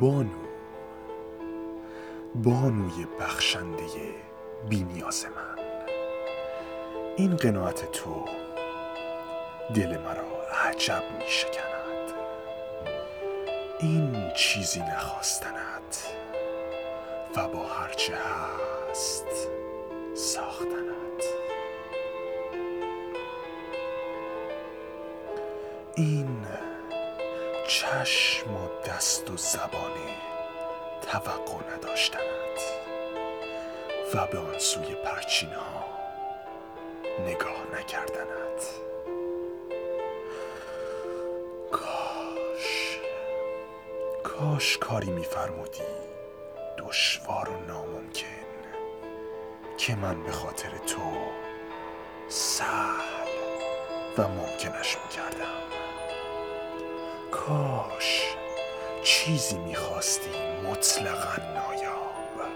بانو بانوی بخشنده بینیاز من. این قناعت تو دل مرا عجب می شکند این چیزی نخواستنت و با هرچه هست ساختنت. این چشم و دست و زبان توقع نداشتنت و به آن سوی پرچین ها نگاه نکردنت کاش کاش کاری میفرمودی دشوار و ناممکن که من به خاطر تو سهل و ممکنش می‌کردم. کاش چیزی می‌خواستی مطلقا نایاب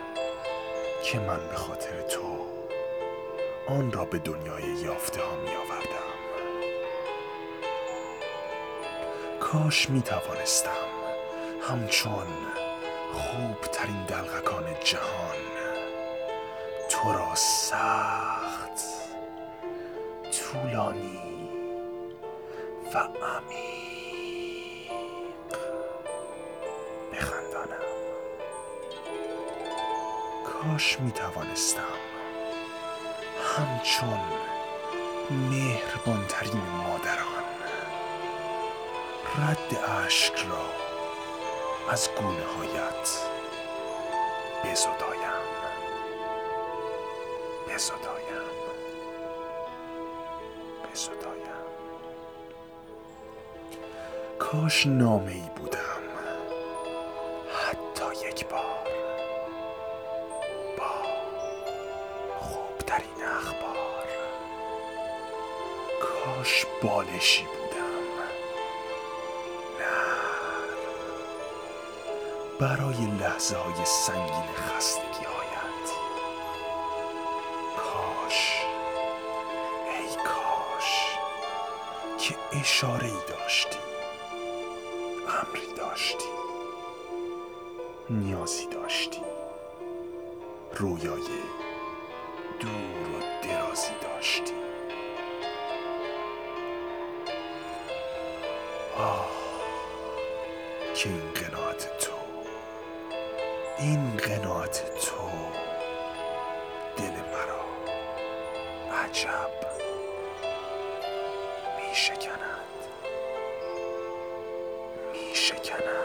که من به خاطر تو آن را به دنیای یافته ها می آوردم کاش می توانستم همچون خوبترین دلغکان جهان تو را سخت طولانی و عمیق کاش می توانستم همچون مهربانترین مادران رد اشک را از گونه هایت بزدایم. بزدایم. بزدایم. کاش نامه خوبترین اخبار. کاش بالشی بودم. نه. برای لحظه های سنگین خستگی هایت کاش. ای کاش. که اشاره ای داشتی. امری داشتی. نیازی داشتی. رویای دور و درازی داشتی. آه که این قناعت تو؟ این قناعت تو دل مرا عجب می شکند می شکند می شکند